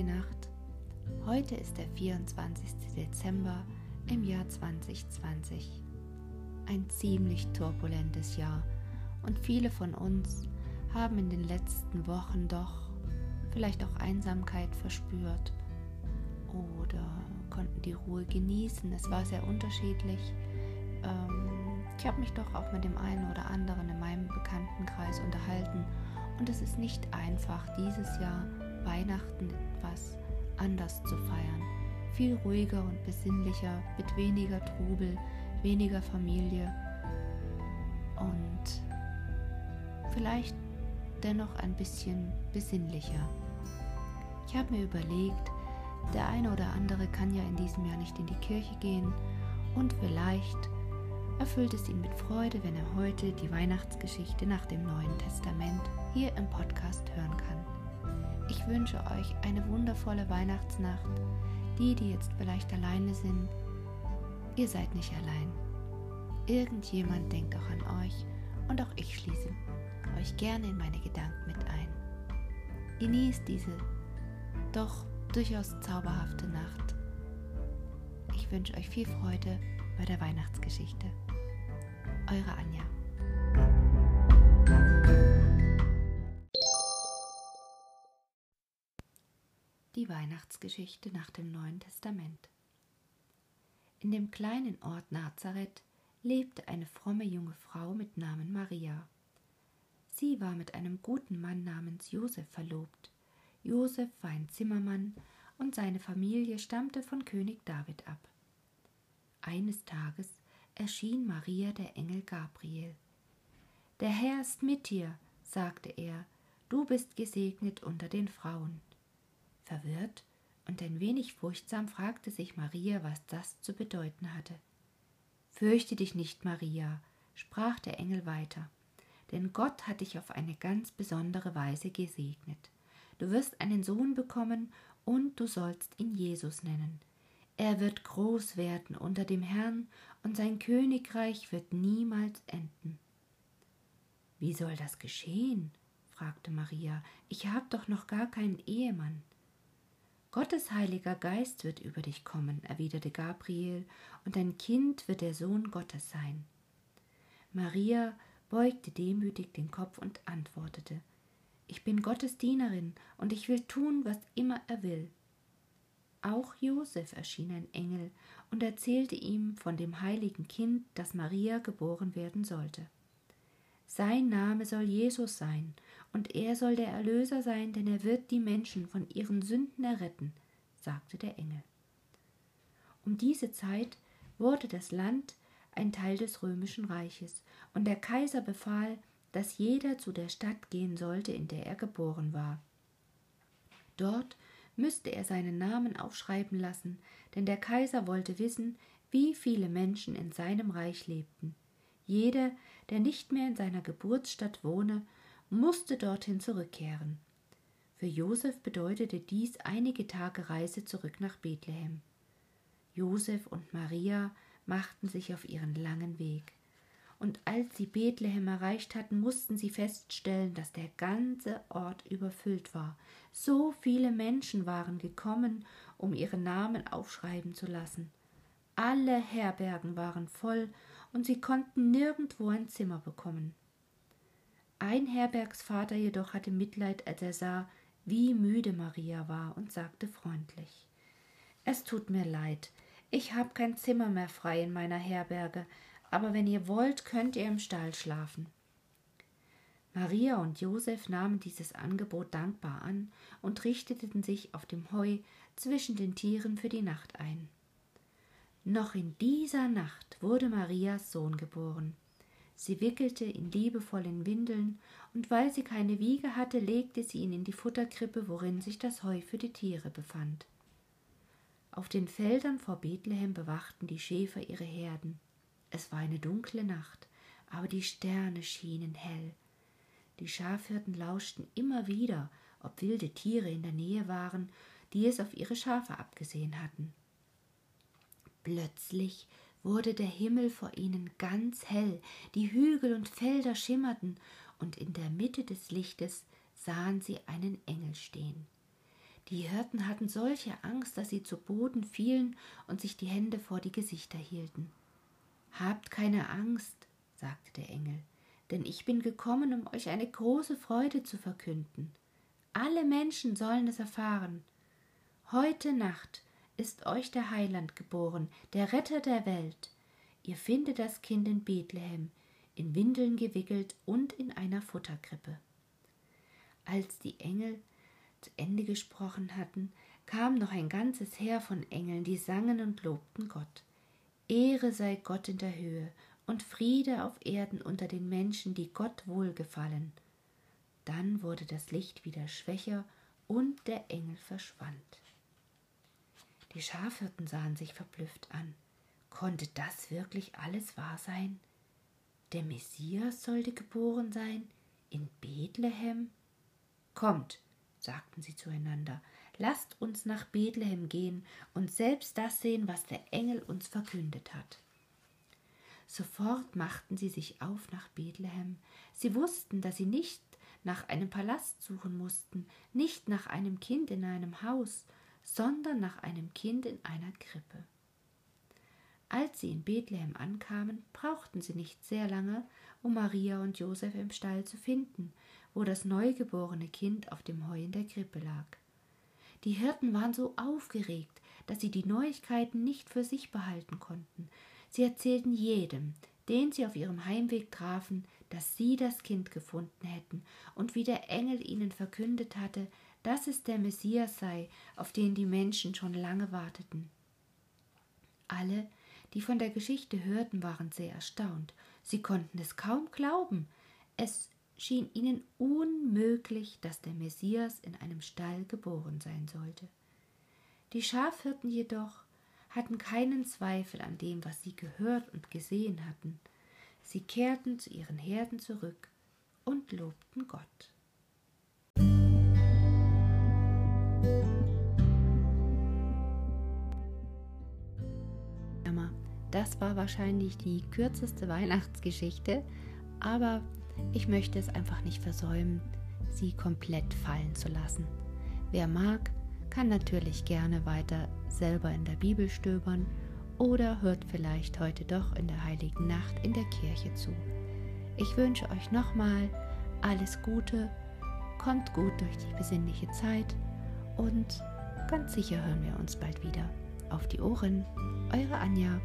ruhige Nacht. Heute ist der 24. Dezember im Jahr 2020. Ein ziemlich turbulentes Jahr und viele von uns haben in den letzten Wochen doch vielleicht auch Einsamkeit verspürt oder konnten die Ruhe genießen. Es war sehr unterschiedlich. Ähm, ich habe mich doch auch mit dem einen oder anderen in meinem Bekanntenkreis unterhalten und es ist nicht einfach, dieses Jahr Weihnachten etwas anders zu feiern. Viel ruhiger und besinnlicher, mit weniger Trubel, weniger Familie und vielleicht dennoch ein bisschen besinnlicher. Ich habe mir überlegt, der eine oder andere kann ja in diesem Jahr nicht in die Kirche gehen und vielleicht erfüllt es ihn mit Freude, wenn er heute die Weihnachtsgeschichte nach dem Neuen Testament hier im Podcast hören kann. Ich wünsche euch eine wundervolle Weihnachtsnacht. Die, die jetzt vielleicht alleine sind, ihr seid nicht allein. Irgendjemand denkt auch an euch und auch ich schließe euch gerne in meine Gedanken mit ein. Genießt diese doch durchaus zauberhafte Nacht. Ich wünsche euch viel Freude bei der Weihnachtsgeschichte. Eure Anja. Die Weihnachtsgeschichte nach dem Neuen Testament. In dem kleinen Ort Nazareth lebte eine fromme junge Frau mit Namen Maria. Sie war mit einem guten Mann namens Josef verlobt. Josef war ein Zimmermann und seine Familie stammte von König David ab. Eines Tages erschien Maria der Engel Gabriel. Der Herr ist mit dir, sagte er, du bist gesegnet unter den Frauen. Verwirrt und ein wenig furchtsam fragte sich Maria, was das zu bedeuten hatte. Fürchte dich nicht, Maria, sprach der Engel weiter, denn Gott hat dich auf eine ganz besondere Weise gesegnet. Du wirst einen Sohn bekommen und du sollst ihn Jesus nennen. Er wird groß werden unter dem Herrn und sein Königreich wird niemals enden. Wie soll das geschehen? fragte Maria. Ich habe doch noch gar keinen Ehemann. Gottes heiliger Geist wird über dich kommen, erwiderte Gabriel, und dein Kind wird der Sohn Gottes sein. Maria beugte demütig den Kopf und antwortete ich bin Gottes Dienerin und ich will tun, was immer er will. Auch Josef erschien ein Engel und erzählte ihm von dem heiligen Kind, das Maria geboren werden sollte. Sein Name soll Jesus sein, und er soll der Erlöser sein, denn er wird die Menschen von ihren Sünden erretten, sagte der Engel. Um diese Zeit wurde das Land ein Teil des römischen Reiches, und der Kaiser befahl, dass jeder zu der Stadt gehen sollte, in der er geboren war. Dort müsste er seinen Namen aufschreiben lassen, denn der Kaiser wollte wissen, wie viele Menschen in seinem Reich lebten. Jeder, der nicht mehr in seiner Geburtsstadt wohne, musste dorthin zurückkehren. Für Josef bedeutete dies einige Tage Reise zurück nach Bethlehem. Josef und Maria machten sich auf ihren langen Weg und als sie Bethlehem erreicht hatten, mussten sie feststellen, dass der ganze Ort überfüllt war. So viele Menschen waren gekommen, um ihre Namen aufschreiben zu lassen. Alle Herbergen waren voll, und sie konnten nirgendwo ein Zimmer bekommen. Ein Herbergsvater jedoch hatte Mitleid, als er sah, wie müde Maria war, und sagte freundlich Es tut mir leid, ich habe kein Zimmer mehr frei in meiner Herberge, aber wenn ihr wollt, könnt ihr im Stall schlafen. Maria und Josef nahmen dieses Angebot dankbar an und richteten sich auf dem Heu zwischen den Tieren für die Nacht ein. Noch in dieser Nacht wurde Marias Sohn geboren. Sie wickelte ihn liebevoll in Windeln, und weil sie keine Wiege hatte, legte sie ihn in die Futterkrippe, worin sich das Heu für die Tiere befand. Auf den Feldern vor Bethlehem bewachten die Schäfer ihre Herden. Es war eine dunkle Nacht, aber die Sterne schienen hell. Die Schafhirten lauschten immer wieder, ob wilde Tiere in der Nähe waren, die es auf ihre Schafe abgesehen hatten. Plötzlich wurde der Himmel vor ihnen ganz hell, die Hügel und Felder schimmerten, und in der Mitte des Lichtes sahen sie einen Engel stehen. Die Hirten hatten solche Angst, dass sie zu Boden fielen und sich die Hände vor die Gesichter hielten. Habt keine Angst, sagte der Engel, denn ich bin gekommen, um euch eine große Freude zu verkünden. Alle Menschen sollen es erfahren. Heute Nacht ist euch der Heiland geboren, der Retter der Welt. Ihr findet das Kind in Bethlehem, in Windeln gewickelt und in einer Futterkrippe. Als die Engel zu Ende gesprochen hatten, kam noch ein ganzes Heer von Engeln, die sangen und lobten Gott. Ehre sei Gott in der Höhe und Friede auf Erden unter den Menschen, die Gott wohlgefallen. Dann wurde das Licht wieder schwächer und der Engel verschwand. Die Schafhirten sahen sich verblüfft an. Konnte das wirklich alles wahr sein? Der Messias sollte geboren sein? In Bethlehem? Kommt, sagten sie zueinander, lasst uns nach Bethlehem gehen und selbst das sehen, was der Engel uns verkündet hat. Sofort machten sie sich auf nach Bethlehem. Sie wussten, dass sie nicht nach einem Palast suchen mussten, nicht nach einem Kind in einem Haus, sondern nach einem Kind in einer Krippe. Als sie in Bethlehem ankamen, brauchten sie nicht sehr lange, um Maria und Josef im Stall zu finden, wo das neugeborene Kind auf dem Heu in der Krippe lag. Die Hirten waren so aufgeregt, dass sie die Neuigkeiten nicht für sich behalten konnten. Sie erzählten jedem, den sie auf ihrem Heimweg trafen, dass sie das Kind gefunden hätten und wie der Engel ihnen verkündet hatte, dass es der Messias sei, auf den die Menschen schon lange warteten. Alle, die von der Geschichte hörten, waren sehr erstaunt. Sie konnten es kaum glauben. Es schien ihnen unmöglich, dass der Messias in einem Stall geboren sein sollte. Die Schafhirten jedoch hatten keinen Zweifel an dem, was sie gehört und gesehen hatten. Sie kehrten zu ihren Herden zurück und lobten Gott. Das war wahrscheinlich die kürzeste Weihnachtsgeschichte, aber ich möchte es einfach nicht versäumen, sie komplett fallen zu lassen. Wer mag, kann natürlich gerne weiter selber in der Bibel stöbern oder hört vielleicht heute doch in der heiligen Nacht in der Kirche zu. Ich wünsche euch nochmal alles Gute, kommt gut durch die besinnliche Zeit und ganz sicher hören wir uns bald wieder. Auf die Ohren, eure Anja.